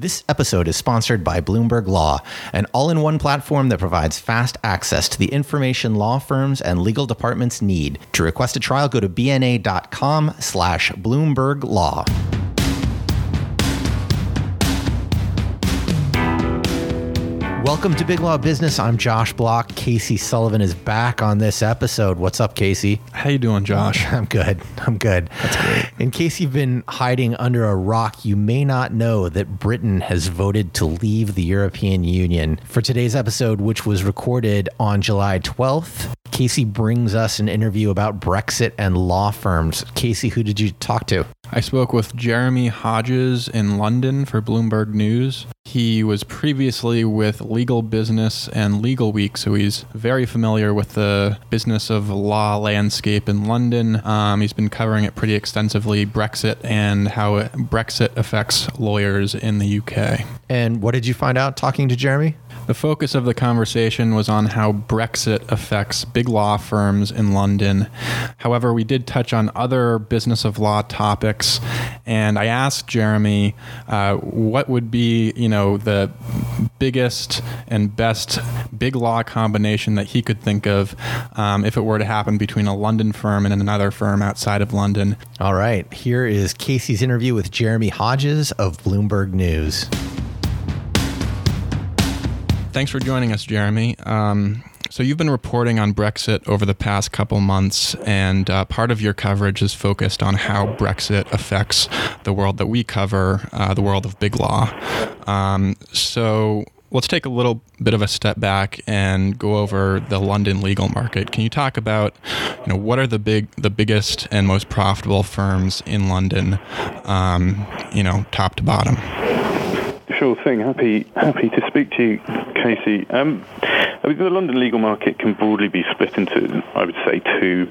This episode is sponsored by Bloomberg Law, an all in one platform that provides fast access to the information law firms and legal departments need. To request a trial, go to bna.com slash Bloomberg Law. Welcome to Big Law Business. I'm Josh Block. Casey Sullivan is back on this episode. What's up, Casey? How you doing, Josh? I'm good. I'm good. That's great. In case you've been hiding under a rock, you may not know that Britain has voted to leave the European Union. For today's episode, which was recorded on July 12th, Casey brings us an interview about Brexit and law firms. Casey, who did you talk to? I spoke with Jeremy Hodges in London for Bloomberg News. He was previously with Legal Business and Legal Week, so he's very familiar with the business of law landscape in London. Um, he's been covering it pretty extensively Brexit and how it, Brexit affects lawyers in the UK. And what did you find out talking to Jeremy? The focus of the conversation was on how Brexit affects big law firms in London. However, we did touch on other business of law topics, and I asked Jeremy uh, what would be, you know, the biggest and best big law combination that he could think of um, if it were to happen between a London firm and another firm outside of London. All right, here is Casey's interview with Jeremy Hodges of Bloomberg News. Thanks for joining us, Jeremy. Um, so you've been reporting on Brexit over the past couple months, and uh, part of your coverage is focused on how Brexit affects the world that we cover, uh, the world of big law. Um, so let's take a little bit of a step back and go over the London legal market. Can you talk about, you know, what are the big, the biggest and most profitable firms in London, um, you know, top to bottom? Sure thing. Happy happy to speak to you, Casey. Um, I mean, the London legal market can broadly be split into, I would say, two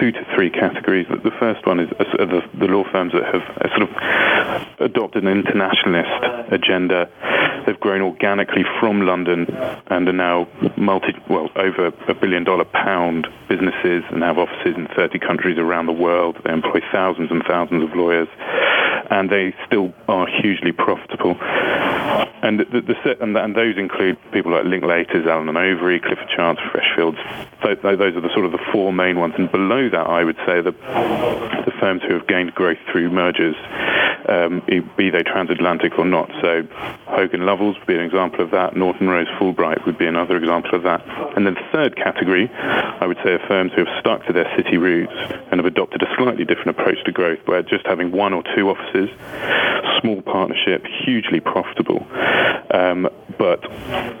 two to three categories. The first one is uh, the, the law firms that have uh, sort of adopted an internationalist agenda. They've grown organically from London and are now multi, well, over a billion dollar pound businesses and have offices in 30 countries around the world. They employ thousands and thousands of lawyers, and they still are hugely profitable. And, the, the, and, and, those include people like Linklaters, Allen and Overy, Clifford Chance, Freshfields. So, those are the sort of the four main ones. And below that, I would say the, the firms who have gained growth through mergers, um, be they transatlantic or not. So Hogan Lovells would be an example of that. Norton Rose Fulbright would be another example of that. And then the third category, I would say, are firms who have stuck to their city roots and have adopted a slightly different approach to growth, where just having one or two offices, small partnership, hugely profitable, um, but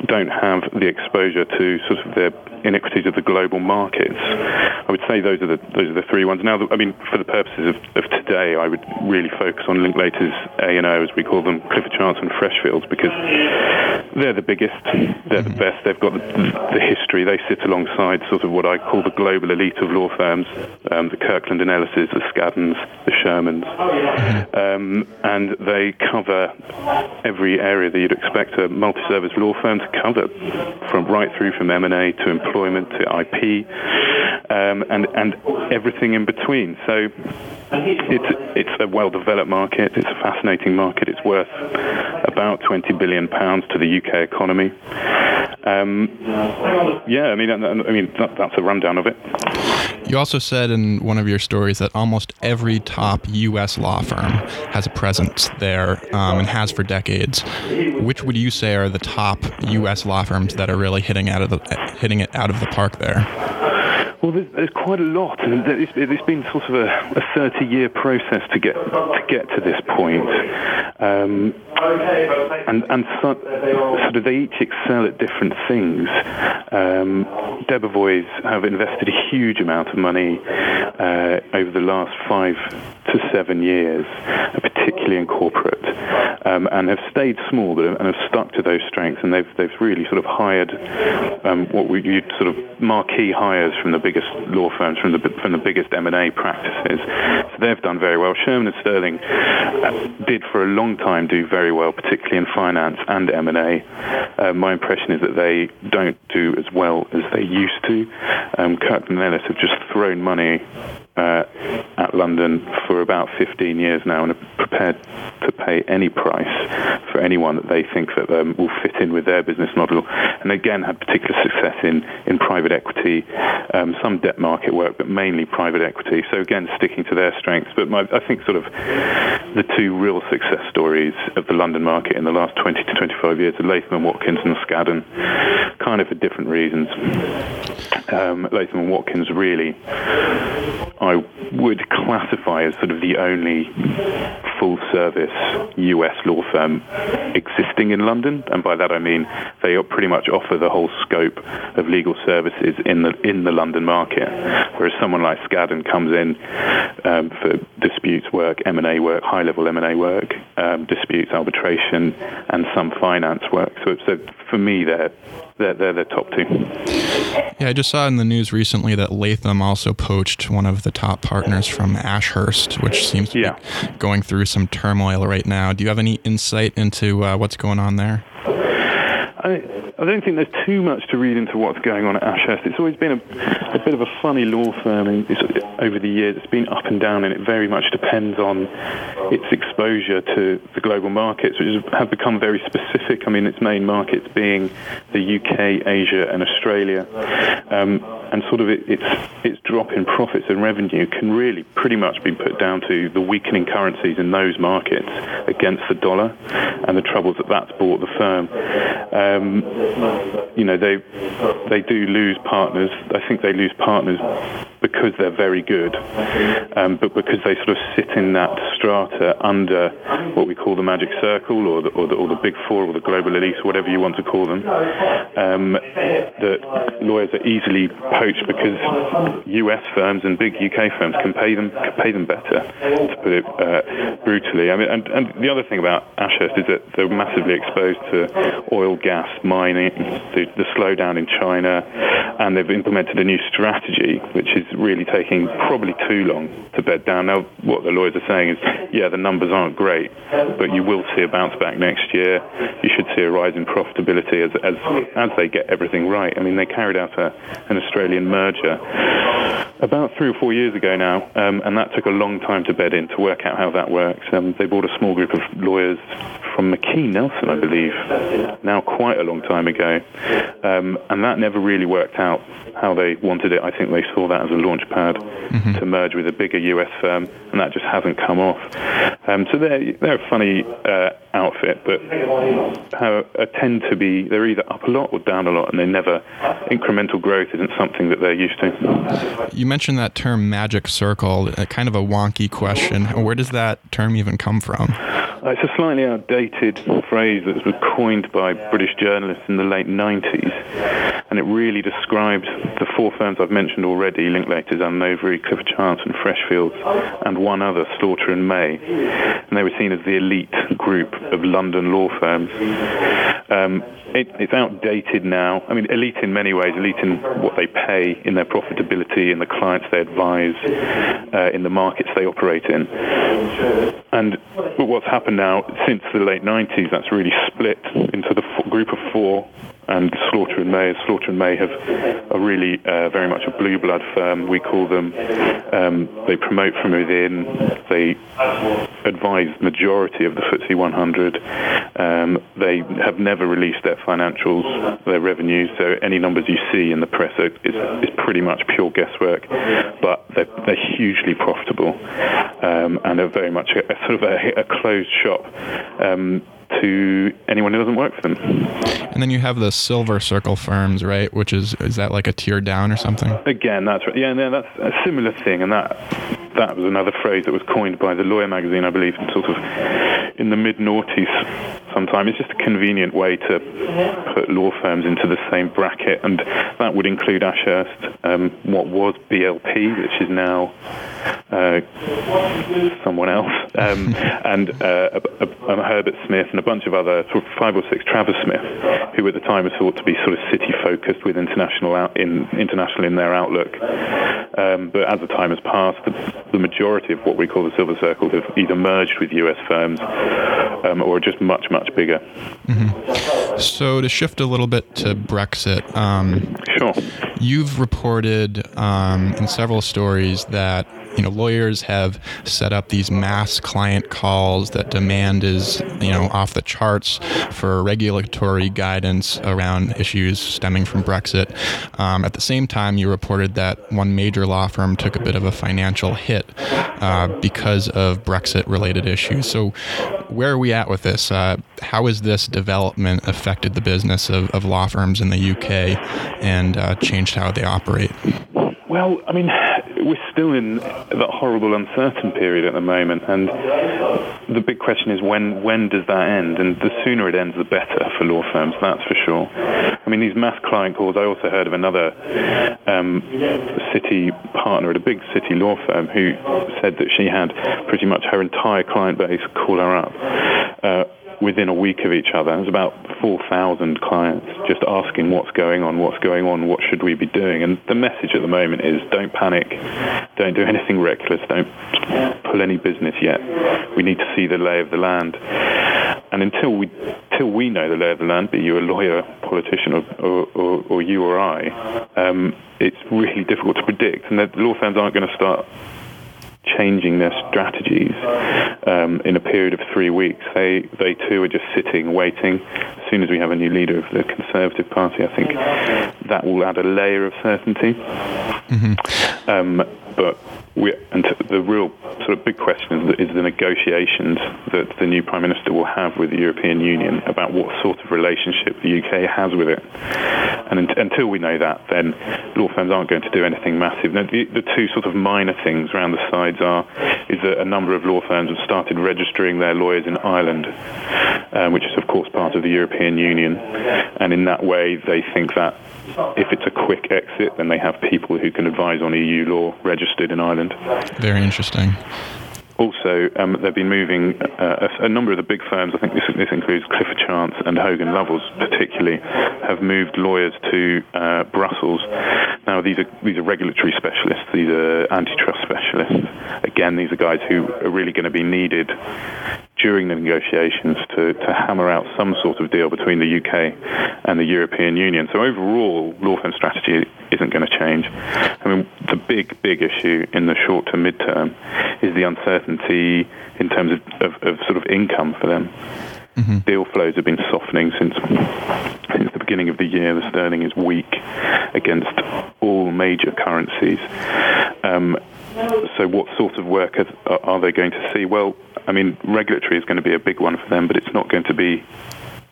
don't have the exposure to sort of the inequities of the global markets. I would say those are the those are the three ones. Now, I mean, for the purposes of, of today, I would really focus on Linklaters A and O, as we call them, Clifford Chance and Freshfields, because they're the biggest, they're the mm-hmm. best. They've got the, the, history. They sit alongside sort of what I call the global elite of law firms, um, the Kirkland and Ellises, the Skaddens, the Shearmans, mm-hmm. um, and they cover every area that you'd expect a multi-service law firm to cover, from right through from M&A to employment to IP, um, and and everything in between. So it's it's a well-developed market. It's a fascinating market. It's worth about 20 billion pounds to the UK economy. Um, yeah, I mean, I mean that, that's a rundown of it. You also said in one of your stories that almost every top U.S. law firm has a presence there um, and has for decades. Which would you say are the top U.S. law firms that are really hitting out of the hitting it out of the park there? Well, there's, there's, quite a lot, and it's, it's been sort of a, a 30-year process to get to get to this point. Um, and and so, sort of they each excel at different things. Um, Debevoise have invested a huge amount of money uh, over the last five to seven years, particularly in corporate, um, and have stayed small and have stuck to those strengths. And they've they've really sort of hired um, what we you sort of marquee hires from the biggest law firms, from the from the biggest M and A practices. So they've done very well. Shearman and Sterling uh, did for a long time do very well, particularly in finance and M and A. Uh, my impression is that they don't do as well as they used to. Um, Kirkland and Ellis have just thrown money uh, at London for about 15 years now and are prepared to pay any price for anyone that they think that um, will fit in with their business model. And again, had particular success in, in private equity, um, some debt market work, but mainly private equity. So again, sticking to their strengths. But my, I think sort of the two real success stories of the London market in the last 20 to 25 years are Latham and Watkins and Skadden, kind of for different reasons. Um, Latham and Watkins really, I would classify as sort of the only full service US law firm existing in London, and by that I mean they pretty much offer the whole scope of legal services in the in the London market. Whereas someone like Skadden comes in um, for disputes work, M&A work, high level M&A work, um, disputes arbitration, and some finance work. So, so for me, they're they're, they're the top two. Yeah, I just saw in the news recently that Latham also poached one of the top partners from Ashurst, which seems to yeah. be going through some turmoil right now. Do you have any insight into uh, what's going on there? I, I don't think there's too much to read into what's going on at Ashurst. It's always been a, a bit of a funny law firm over the years. It's been up and down, and it very much depends on its exposure to the global markets, which have become very specific. I mean, its main markets being the UK, Asia, and Australia. Um, and sort of it, its its drop in profits and revenue can really pretty much be put down to the weakening currencies in those markets against the dollar and the troubles that that's brought the firm. Um, Um, you know, they they do lose partners. I think they lose partners because they're very good, um, but because they sort of sit in that strata under what we call the magic circle or the, or the, or the big four or the global elites, whatever you want to call them, um, that lawyers are easily poached because US firms and big UK firms can pay them can pay them better, to put it uh, brutally. I mean, and, and the other thing about Ashurst is that they're massively exposed to oil, gas, mining, the, the slowdown in China, and they've implemented a new strategy which is really taking probably too long to bed down. Now, what the lawyers are saying is, yeah, the numbers aren't great, but you will see a bounce back next year. You should see a rise in profitability as as, as they get everything right. I mean, they carried out a, an Australian merger about three or four years ago now, um, and that took a long time to bed in to work out how that works. Um, they bought a small group of lawyers from McKee Nelson, I believe, now quite a long time ago, um, and that never really worked out how they wanted it. I think they saw that as a pad mm-hmm. to merge with a bigger US firm, and that just hasn't come off. Um, so they're they're a funny uh, outfit, but how, uh, tend to be they're either up a lot or down a lot, and they never incremental growth isn't something that they're used to. You mentioned that term magic circle, kind of a wonky question. Where does that term even come from? Uh, it's a slightly outdated phrase that was coined by British journalists in the late 90s, and it really described the four firms I've mentioned already, Linklaters, Allen and Overy, Clifford Chance and Freshfields, and one other, Slaughter and May. And they were seen as the elite group of London law firms. Um, it, it's outdated now. I mean, elite in many ways, elite in what they pay, in their profitability, in the clients they advise, uh, in the markets they operate in. And but what's happened now since the late 90s, that's really split into the group of four and Slaughter and May. Slaughter and May have are really uh, very much a blue blood firm. We call them. Um, they promote from within. They advise majority of the FTSE 100. Um, they have never released their financials, their revenues. So any numbers you see in the press is, is pretty much pure guesswork. But they're, they're hugely profitable um, and are very much a, a sort of a, a closed shop. To anyone who doesn't work for them. And then you have the silver circle firms, right? Which is is that like a tier down or something? Again, that's right. Yeah, no, that's a similar thing, and that that was another phrase that was coined by the Lawyer magazine, I believe, in sort of in the mid noughties. Sometime it's just a convenient way to put law firms into the same bracket, and that would include Ashurst, um, what was BLP, which is now uh, someone else, um, and uh, a, a, a Herbert Smith and a bunch of other sort of five or six Travers Smith, who at the time were thought to be sort of city focused with international out, in international in their outlook. Um, but as the time has passed, the, the, majority of what we call the silver circle have either merged with US firms um, or are just much much bigger. Mm-hmm. So to shift a little bit to Brexit, um, sure. You've reported um, in several stories that you know lawyers have set up these mass client calls that demand is you know off the charts for regulatory guidance around issues stemming from Brexit. Um, at the same time, you reported that one major law firm took a bit of a financial hit uh, because of Brexit-related issues. So, where are we at with this? Uh, how has this development affected the business of, of law firms in the UK and uh, changed how they operate? Well, I mean, we're still in that horrible uncertain period at the moment, and the big question is when when does that end? And the sooner it ends, the better for law firms. That's for sure. I mean, these mass client calls. I also heard of another um, city partner at a big city law firm who said that she had pretty much her entire client base call her up. Uh, within a week of each other. There's about 4,000 clients just asking what's going on, what's going on, what should we be doing. And the message at the moment is don't panic, don't do anything reckless, don't pull any business yet. We need to see the lay of the land. And until we, until we know the lay of the land, be you a lawyer, politician, or, or, or, or you or I, um, it's really difficult to predict. And the law firms aren't going to start changing their strategies um, in a period of three weeks. They they too are just sitting, waiting. As soon as we have a new leader of the Conservative Party, I think that will add a layer of certainty. Mm-hmm. Um, but we, and the real sort of big question is, is, the negotiations that the new Prime Minister will have with the European Union about what sort of relationship the UK has with it. And until we know that, then law firms aren't going to do anything massive. Now, the, the, two sort of minor things around the sides are is that a number of law firms have started registering their lawyers in Ireland, um, which is of course part of the European Union, and in that way they think that if it's a quick exit, then they have people who can advise on EU law registered in Ireland. Very interesting. Also, um, they've been moving uh, a, a, number of the big firms. I think this, this includes Clifford Chance and Hogan Lovells, particularly, have moved lawyers to uh, Brussels. Now, these are these are regulatory specialists. These are antitrust specialists. Again, these are guys who are really going to be needed during the negotiations to, to hammer out some sort of deal between the UK and the European Union. So overall, law firm strategy isn't going to change. I mean, the big, big issue in the short to mid-term is the uncertainty in terms of, of, of sort of income for them. Mm-hmm. Deal flows have been softening since since the beginning of the year. The sterling is weak against all major currencies. Um, so, what sort of work are, are they going to see? Well, I mean, regulatory is going to be a big one for them, but it's not going to be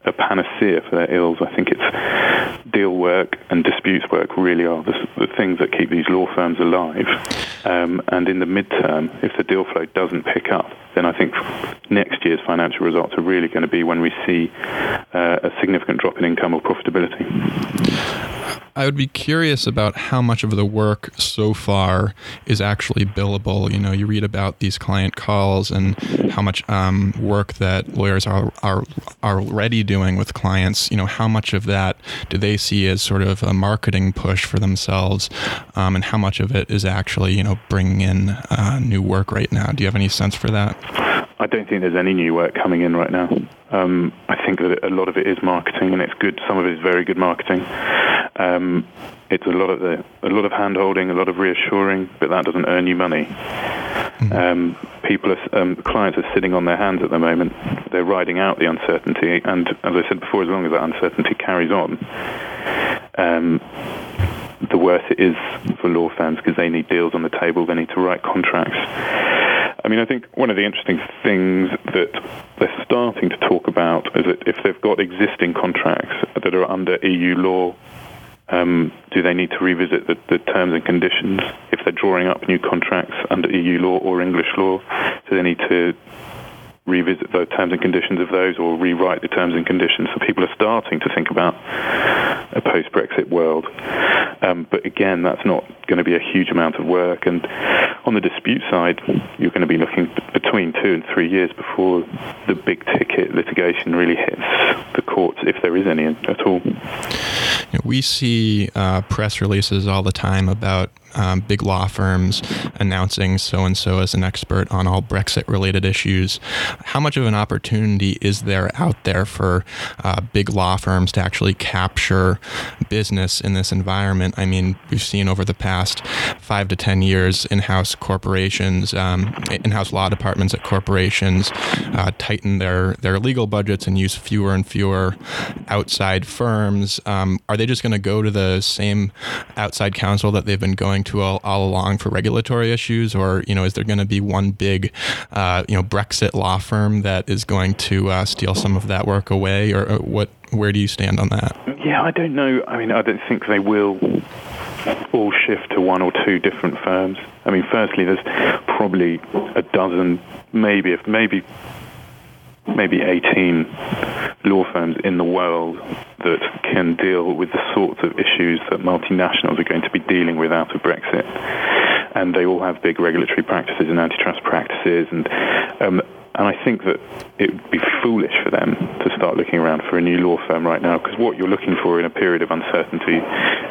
a panacea for their ills. I think it's deal work and disputes work really are the, the things that keep these law firms alive. Um, and in the midterm, if the deal flow doesn't pick up, then I think next year's financial results are really going to be when we see uh, a significant drop in income or profitability. I would be curious about how much of the work so far is actually billable. You know, you read about these client calls and how much um, work that lawyers are, are, are already doing with clients. You know, how much of that do they see as sort of a marketing push for themselves, um, and how much of it is actually, you know, bringing in uh, new work right now? Do you have any sense for that? I don't think there's any new work coming in right now. Um, I think that a lot of it is marketing, and it's good. Some of it is very good marketing. Um, it's a lot of the, a lot of hand holding, a lot of reassuring, but that doesn't earn you money. Mm-hmm. Um, people, are, um, clients are sitting on their hands at the moment. They're riding out the uncertainty, and as I said before, as long as that uncertainty carries on, um, the worse it is for law firms because they need deals on the table. They need to write contracts. I mean, I think one of the interesting things that they're starting to talk about is that if they've got existing contracts that are under EU law, um, do they need to revisit the, the, terms and conditions? If they're drawing up new contracts under EU law or English law, do they need to revisit the terms and conditions of those or rewrite the terms and conditions. So people are starting to think about a post-Brexit world. Um, but again, that's not going to be a huge amount of work. And on the dispute side, you're going to be looking between two and three years before the big ticket litigation really hits the courts, if there is any at all. We see uh, press releases all the time about um, big law firms announcing so and so as an expert on all Brexit related issues. How much of an opportunity is there out there for uh, big law firms to actually capture business in this environment? I mean, we've seen over the past five to 10 years in house corporations, um, in house law departments at corporations uh, tighten their, their legal budgets and use fewer and fewer outside firms. Um, are they just going to go to the same outside counsel that they've been going to all, all along for regulatory issues, or you know, is there going to be one big, uh, you know, Brexit law firm that is going to uh, steal some of that work away, or, or what? Where do you stand on that? Yeah, I don't know. I mean, I don't think they will all shift to one or two different firms. I mean, firstly, there's probably a dozen, maybe if maybe maybe 18 law firms in the world that can deal with the sorts of issues that multinationals are going to be dealing with out of Brexit. And they all have big regulatory practices and antitrust practices. And um, and I think that it would be foolish for them to start looking around for a new law firm right now because what you're looking for in a period of uncertainty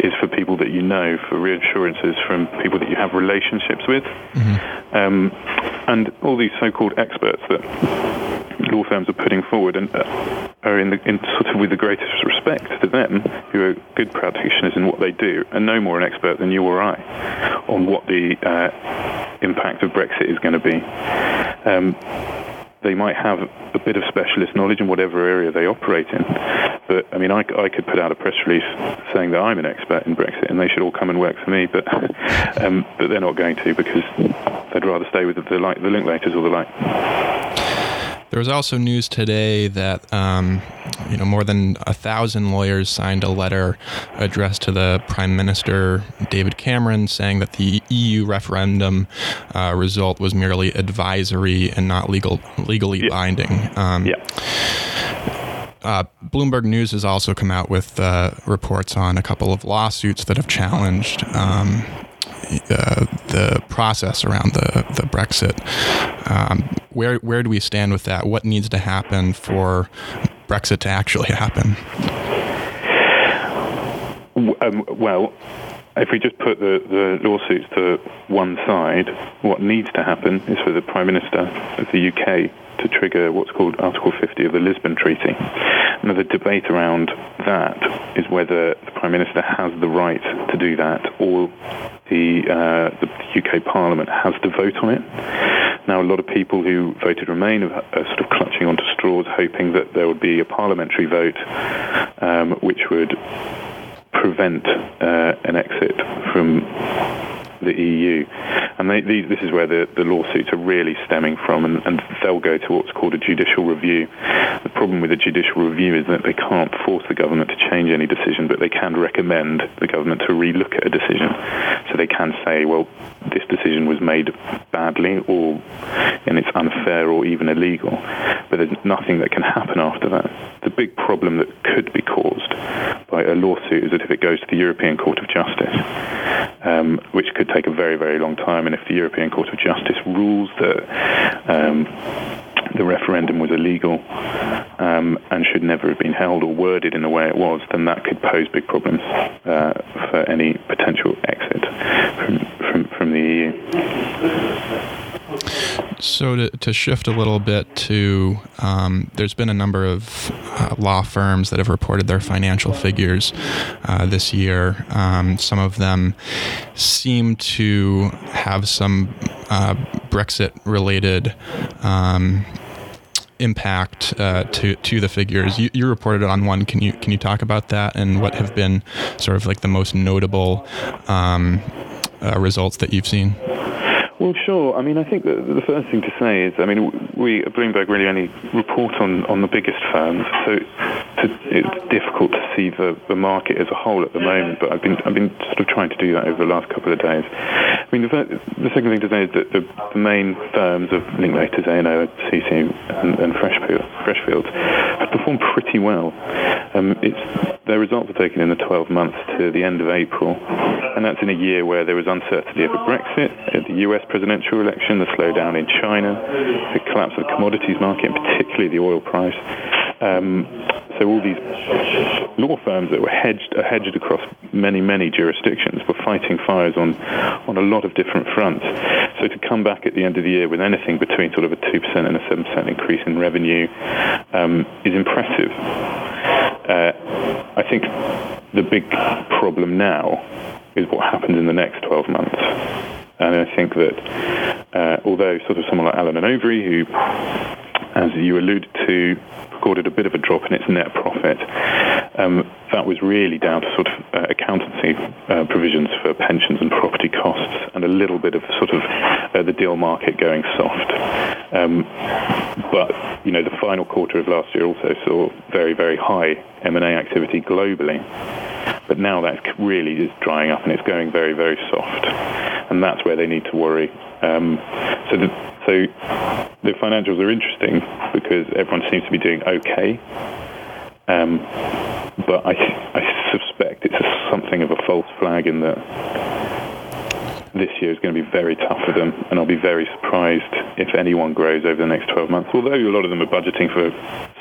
is for people that you know, for reassurances from people that you have relationships with. Mm-hmm. Um, and all these so called experts that law firms are putting forward and uh, are in, the, in sort of with the greatest respect to them, who are good practitioners in what they do, and no more an expert than you or I on what the uh, impact of Brexit is going to be. Um, they might have a bit of specialist knowledge in whatever area they operate in. But I mean, I, I could put out a press release saying that I'm an expert in Brexit and they should all come and work for me, but um, but they're not going to because they'd rather stay with the, the, the Linklaters or the like. There was also news today that um, you know more than a thousand lawyers signed a letter addressed to the Prime Minister David Cameron, saying that the EU referendum uh, result was merely advisory and not legal legally yeah. binding. Um, yeah. Uh, Bloomberg News has also come out with uh, reports on a couple of lawsuits that have challenged um, uh, the process around the the Brexit. Um, where where do we stand with that? What needs to happen for Brexit to actually happen? Um, well, if we just put the, the lawsuits to one side, what needs to happen is for the Prime Minister of the UK to trigger what's called Article 50 of the Lisbon Treaty. Now, the debate around that is whether the Prime Minister has the right to do that or the, uh, the UK Parliament has to vote on it. Now, a lot of people who voted Remain are, are sort of clutching onto straws, hoping that there would be a parliamentary vote um, which would prevent uh, an exit from the EU. And they, these, this is where the, the lawsuits are really stemming from, and, and they'll go to what's called a judicial review. The problem with a judicial review is that they can't force the government to change any decision, but they can recommend the government to relook at a decision. So they can say, well, this decision was made badly, or and it's unfair, or even illegal. But there's nothing that can happen after that. The big problem that could be caused by a lawsuit is that if it goes to the European Court of Justice, um, which could take a very, very long time. And if the European Court of Justice rules that um, the referendum was illegal um, and should never have been held or worded in the way it was, then that could pose big problems uh, for any potential exit from, from, from the EU. So to, to shift a little bit to, um, there's been a number of uh, law firms that have reported their financial figures uh, this year. Um, some of them seem to have some uh, Brexit-related. Um, impact uh, to to the figures. You, you, reported on one. Can you can you talk about that and what have been sort of like the most notable um, uh, results that you've seen? Well, sure. I mean, I think the first thing to say is, I mean, we at Bloomberg really only report on, on the biggest firms, so to, it's difficult to see the, the market as a whole at the moment. But I've been I've been sort of trying to do that over the last couple of days. I mean, the, the second thing to say is that the, the main firms of Linklaters, A&O, CC, and, and Freshfield, Freshfields have performed pretty well. Um, it's their results are taken in the 12 months to the end of April, and that's in a year where there was uncertainty over Brexit, the US presidential election, the slowdown in China, the collapse of the commodities market, particularly the oil price. Um, so all these law firms that were hedged, are hedged across many, many jurisdictions were fighting fires on, on a lot of different fronts. So to come back at the end of the year with anything between sort of a 2% and a 7% increase in revenue um, is impressive. Uh, I think the big problem now is what happens in the next 12 months. And I think that uh, although sort of someone like Allen and Overy, who, as you alluded to, recorded a bit of a drop in its net profit, um, that was really down to sort of uh, accountancy uh, provisions for pensions and property costs, and a little bit of sort of uh, the deal market going soft. Um, but you know, the final quarter of last year also saw very, very high M&A activity globally. But now that's really just drying up and it's going very, very soft. And that's where they need to worry. Um, so, the, so the financials are interesting because everyone seems to be doing okay. Um, but I, I suspect it's something of a false flag in that this year is going to be very tough for them, and I'll be very surprised if anyone grows over the next 12 months. Although a lot of them are budgeting for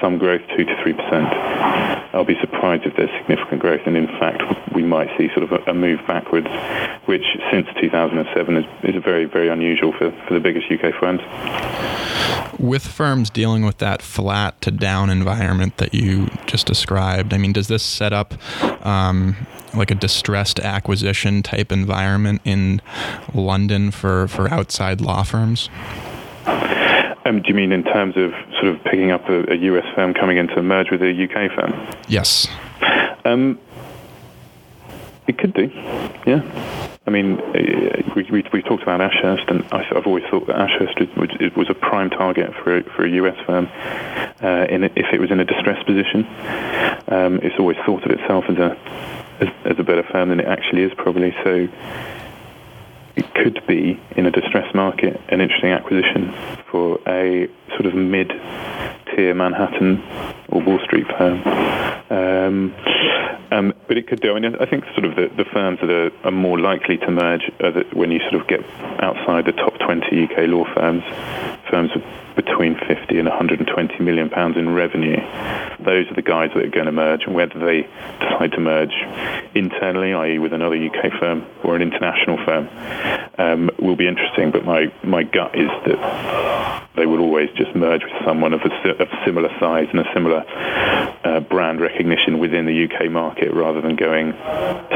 some growth, 2 to 3%, I'll be surprised if there's significant growth, and in fact, we might see sort of a, a move backwards, which since 2007 is, is very, very unusual for, for the biggest UK firms. With firms dealing with that flat to down environment that you just described, I mean, does this set up um, like a distressed acquisition type environment in London for, for outside law firms? Um, do you mean in terms of sort of picking up a, a US firm coming in to merge with a UK firm? Yes. Um, it could do, yeah. I mean, uh, we, we, we, talked about Ashurst, and I, have always thought that Ashurst was, was, a prime target for a, for a US firm uh, in, if it was in a distressed position. Um, it's always thought of itself as a as, as a better firm than it actually is, probably. So it could be in a distressed market an interesting acquisition for a sort of mid-tier Manhattan or Wall Street firm. Um, um, but it could do. I mean, I think sort of the, the firms that are, are, more likely to merge when you sort of get outside the top 20 UK law firms, firms with between 50 and 120 million pounds in revenue. Those are the guys that are going to merge, and whether they decide to merge internally, i.e., with another UK firm or an international firm, um, will be interesting. But my, my gut is that they will always just merge with someone of a, of similar size and a similar uh, brand recognition within the UK market, rather than going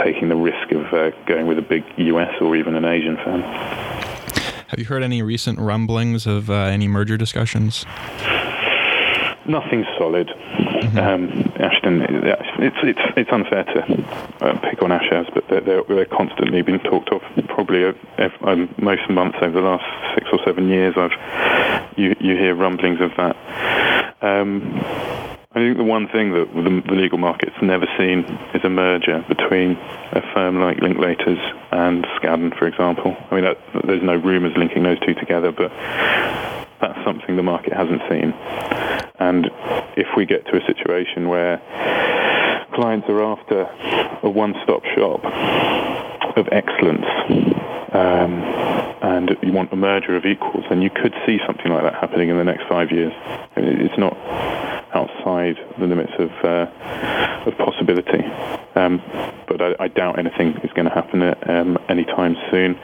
taking the risk of uh, going with a big US or even an Asian firm. Have you heard any recent rumblings of uh, any merger discussions? Nothing solid. Mm-hmm. Um, Ashton, it's, it's, it's unfair to uh, pick on Ashurst, but they're, they're, they're, constantly being talked of. Probably um, most months over the last six or seven years, I've you, you hear rumblings of that. Um, I think the one thing that the, the, legal market's never seen is a merger between a firm like Linklaters and Skadden, for example. I mean, that, there's no rumours linking those two together, but that's something the market hasn't seen. And if we get to a situation where clients are after a one-stop shop of excellence, um, and you want a merger of equals, then you could see something like that happening in the next five years. I mean, it's not outside the limits of uh, of possibility. Um, but I, I, doubt anything is going to happen um, anytime soon.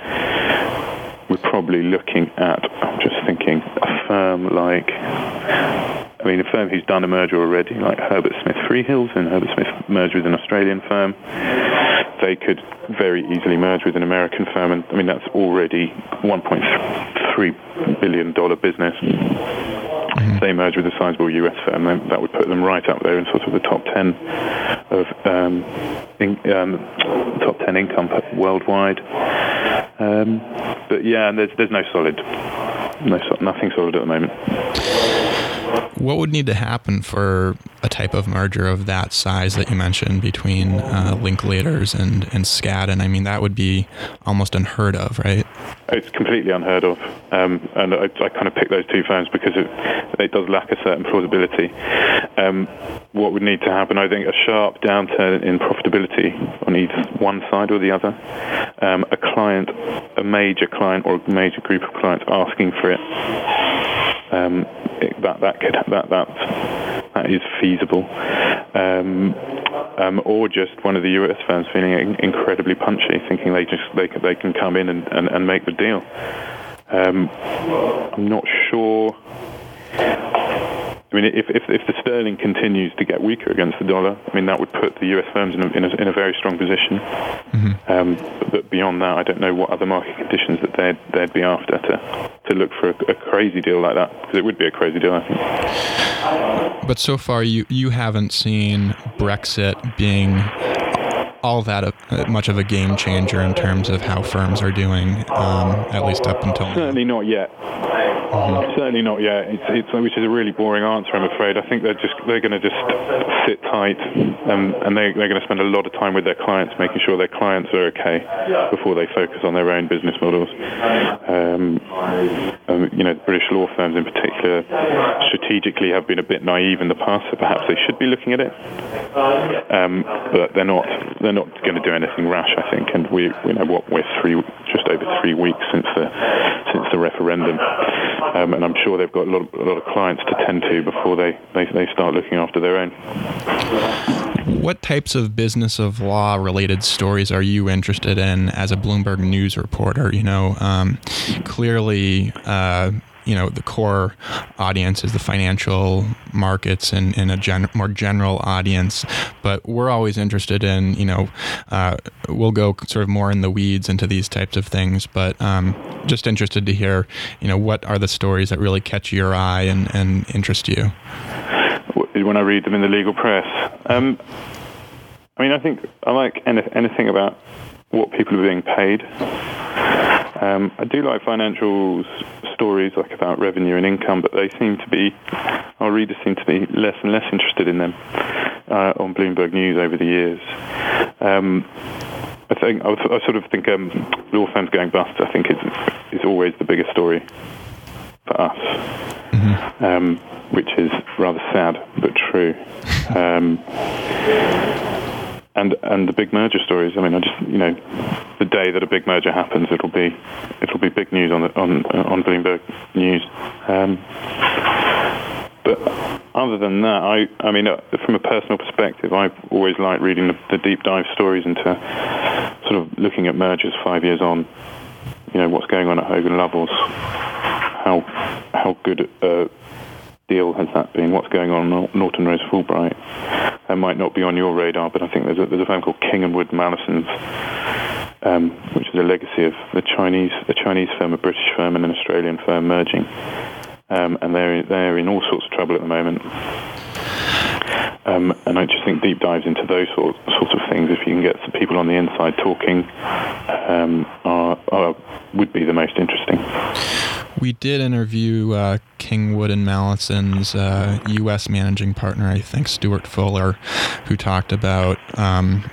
We're probably looking at, I'm just thinking, a firm like, I mean, a firm who's done a merger already, like Herbert Smith Freehills, and Herbert Smith merged with an Australian firm. They could very easily merge with an American firm, and I mean, that's already 1.3 billion dollar business mm-hmm. they merge with a sizable US firm, then that would put them right up there in sort of the top 10 of um, in, um, top 10 income worldwide. Um, but yeah, there's there's no solid, no nothing solid at the moment. What would need to happen for a type of merger of that size that you mentioned between uh, Linklaters and, and Skadden? I mean, that would be almost unheard of, right? It's completely unheard of. Um, and I, I, kind of picked those two firms because it, it does lack a certain plausibility. Um, what would need to happen, I think, a sharp downturn in profitability on either one side or the other. Um, a client, a major client or a major group of clients asking for it. That that could that that that is feasible. Um, um, or just one of the US firms feeling incredibly punchy, thinking they just they, they can come in and, and, and make the deal. Um, I'm not sure. I mean, if, if, if, the sterling continues to get weaker against the dollar, I mean, that would put the US firms in a, in a, in a very strong position. Mm-hmm. Um, but beyond that, I don't know what other market conditions that they'd, they'd be after to, to look for a, a crazy deal like that, because it would be a crazy deal, I think. But so far, you, you haven't seen Brexit being all that a, much of a game changer in terms of how firms are doing, um, at least up until now? Certainly not yet. Mm-hmm. Certainly not yet. It's, it's, which is a really boring answer, I'm afraid. I think they're just they're going to just sit tight, um, and they, they're going to spend a lot of time with their clients, making sure their clients are okay before they focus on their own business models. Um, um, you know, British law firms in particular strategically have been a bit naive in the past, so perhaps they should be looking at it. Um, but they're not. They're not going to do anything rash, I think. And we, we know what we're three, just over three weeks since the since the referendum, um, and I'm sure they've got a lot, of, a lot of clients to tend to before they, they, they start looking after their own. What types of business of law related stories are you interested in as a Bloomberg News reporter? You know, um, clearly. Uh, you know the core audience is the financial markets and, and a gen- more general audience. But we're always interested in you know uh, we'll go sort of more in the weeds into these types of things. But um, just interested to hear you know what are the stories that really catch your eye and, and interest you? When I read them in the legal press. Um, I mean I think I like any, anything about what people are being paid um, I do like financial stories like about revenue and income, but they seem to be, our readers seem to be less and less interested in them uh, on Bloomberg News over the years. Um, I think I, I, sort of think um, law firms going bust. I think is is always the biggest story for us, mm-hmm. um, which is rather sad but true. And and the big merger stories. I mean, I just you know, the day that a big merger happens, it'll be it'll be big news on the, on on Bloomberg News. Um, but other than that, I I mean, uh, from a personal perspective, I've always liked reading the, the, deep dive stories into sort of looking at mergers five years on. You know, what's going on at Hogan Lovells? How how good uh, deal has that been? What's going on Norton Rose Fulbright? That might not be on your radar, but I think there's a, there's a firm called King and Wood Mallesons, um, which is a legacy of the Chinese a Chinese firm, a British firm, and an Australian firm merging, um, and they're they're in all sorts of trouble at the moment. Um, and I just think deep dives into those sorts, sorts of things, if you can get some people on the inside talking, um, are, are, would be the most interesting. We did interview uh, King Wood and Malleson's uh, U.S. managing partner, I think Stuart Fuller, who talked about um,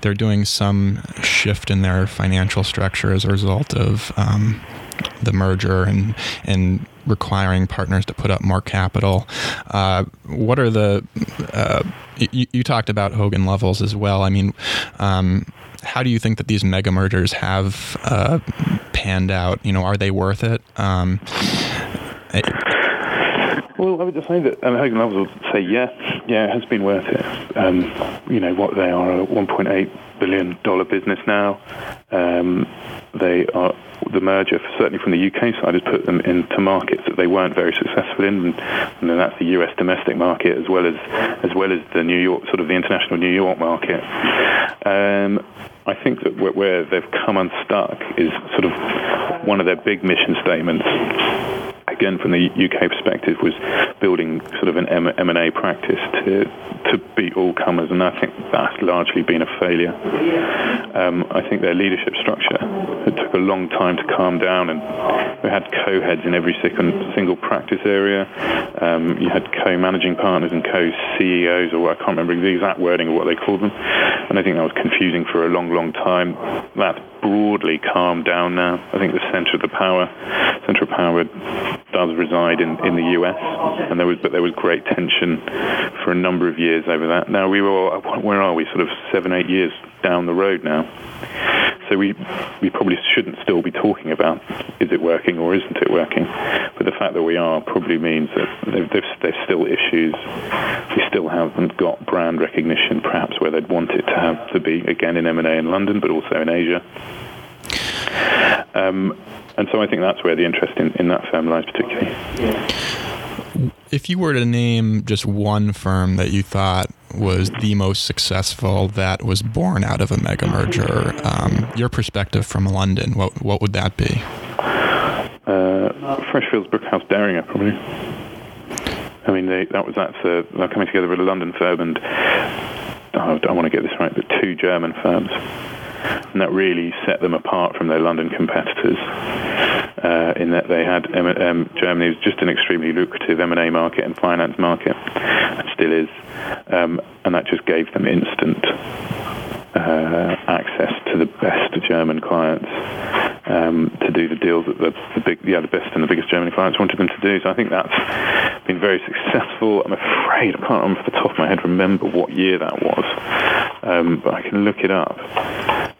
they're doing some shift in their financial structure as a result of um, the merger and and requiring partners to put up more capital. Uh, what are the uh, you, you, talked about Hogan Lovells as well. I mean, um, how do you think that these mega mergers have uh, panned out? You know, are they worth it? Um, well, I would just say that um, Hogan Lovells would say, yeah, yeah, it has been worth it. Um, you know, what they are a 1.8 billion dollar business now. Um, they are the merger, certainly from the UK side, has put them into markets that they weren't very successful in, and, and that's the US domestic market as well as as well as the New York, sort of the international New York market. Um, I think that where they've come unstuck is sort of one of their big mission statements again from the UK perspective was building sort of an M&A practice to to beat all comers, and I think that's largely been a failure. Um, I think their leadership structure it took a long time to calm down, and we had co-heads in every single practice area. Um, you had co-managing partners and co-CEOs, or I can't remember the exact wording of what they called them, and I think that was confusing for a long, long time. That's broadly calmed down now. I think the center of the power, center of power does reside in, in the US, and there was but there was great tension for a number of years over that. Now we were where are we? Sort of seven eight years down the road now. So we we probably shouldn't still be talking about is it working or isn't it working. But the fact that we are probably means that there's, still issues. We still haven't got brand recognition, perhaps where they'd want it to have to be again in M&A in London, but also in Asia. Um, and so I think that's where the interest in, in that firm lies particularly. If you were to name just one firm that you thought was the most successful that was born out of a mega merger, um, your perspective from London, what what would that be? Uh, Freshfields Bruckhaus Deringer, probably. I mean, they, that was that's uh, they're coming together with a London firm and oh, I want to get this right, but two German firms and that really set them apart from their London competitors. Uh, in that they had um, Germany was just an extremely lucrative M&A market and finance market, and still is, um, and that just gave them instant uh, access to the best German clients um, to do the deals that the, the, big, yeah, the best and the biggest German clients wanted them to do. So I think that's been very successful. I'm afraid I can't, off the top of my head, remember what year that was, um, but I can look it up.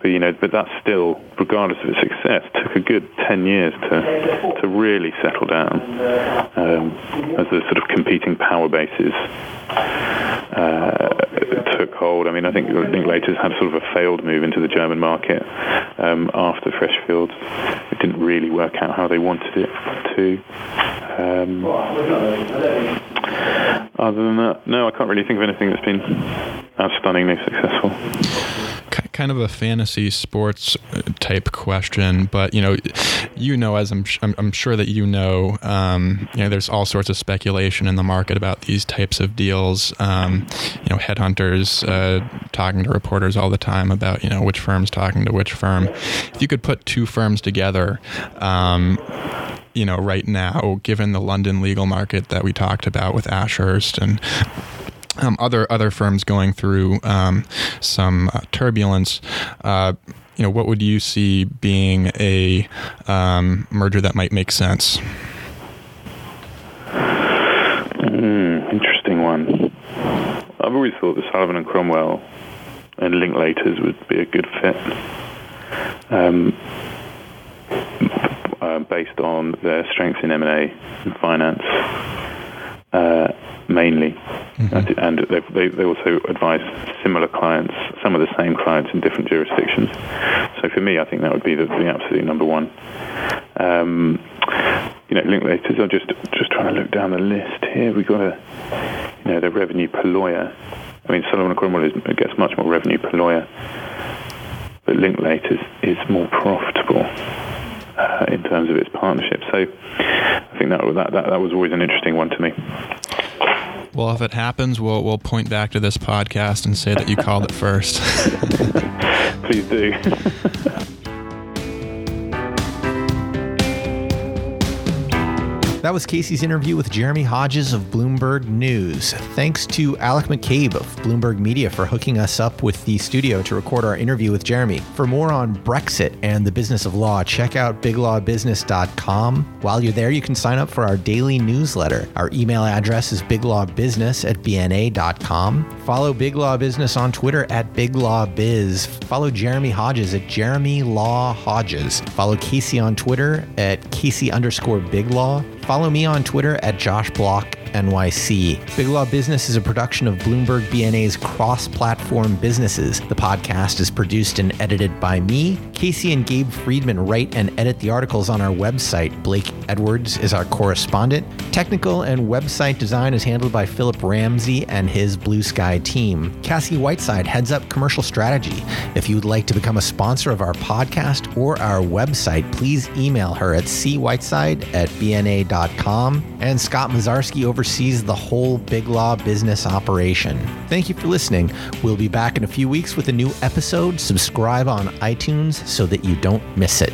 But you know, but that still, regardless of its success, took a good ten years to to really settle down um, as the sort of competing power bases uh, took hold. I mean, I think Linklaters had sort of a failed move into the German market um, after Freshfields. It didn't really work out how they wanted it to. Um, other than that, no, I can't really think of anything that's been outstandingly successful kind of a fantasy sports uh, type question, but you know, you know, as I'm, I'm, I'm sure that you know, um, you know, there's all sorts of speculation in the market about these types of deals. Um, you know, headhunters uh, talking to reporters all the time about you know which firm's talking to which firm. If you could put two firms together. Um, you know, right now, given the London legal market that we talked about with Ashurst and um, other other firms going through um, some uh, turbulence. Uh, you know, what would you see being a um, merger that might make sense? Mm, interesting one. I've always thought that Sullivan and Cromwell and Linklaters would be a good fit. Um, uh, based on their strengths in M&A and finance. Uh, mainly. Mm-hmm. And they, they also advise similar clients, some of the same clients in different jurisdictions. So for me, I think that would be the, the absolute number one. Um, you know, Linklaters. I'm just just trying to look down the list here. We've got a, you know, the revenue per lawyer. I mean, Sullivan and Cromwell is, gets much more revenue per lawyer, but Linklaters is more profitable uh, in terms of its partnership. So I think that, that that that was always an interesting one to me. Well, if it happens, we'll we'll point back to this podcast and say that you called it first. Please do. That was Casey's interview with Jeremy Hodges of Bloomberg News. Thanks to Alec McCabe of Bloomberg Media for hooking us up with the studio to record our interview with Jeremy. For more on Brexit and the business of law, check out biglawbusiness.com. While you're there, you can sign up for our daily newsletter. Our email address is biglawbusiness at bna.com. Follow Big Law Business on Twitter at biglawbiz. Follow Jeremy Hodges at Jeremy Law Hodges. Follow Casey on Twitter at Casey underscore Big Law. Follow me on Twitter at Josh Block NYC. Big Law Business is a production of Bloomberg BNA's cross platform businesses. The podcast is produced and edited by me. Casey and Gabe Friedman write and edit the articles on our website. Blake Edwards is our correspondent. Technical and website design is handled by Philip Ramsey and his Blue Sky team. Cassie Whiteside heads up commercial strategy. If you would like to become a sponsor of our podcast or our website, please email her at cwhiteside at bna.com. And Scott Mozarsky over oversees the whole Big Law business operation. Thank you for listening. We'll be back in a few weeks with a new episode. Subscribe on iTunes so that you don't miss it.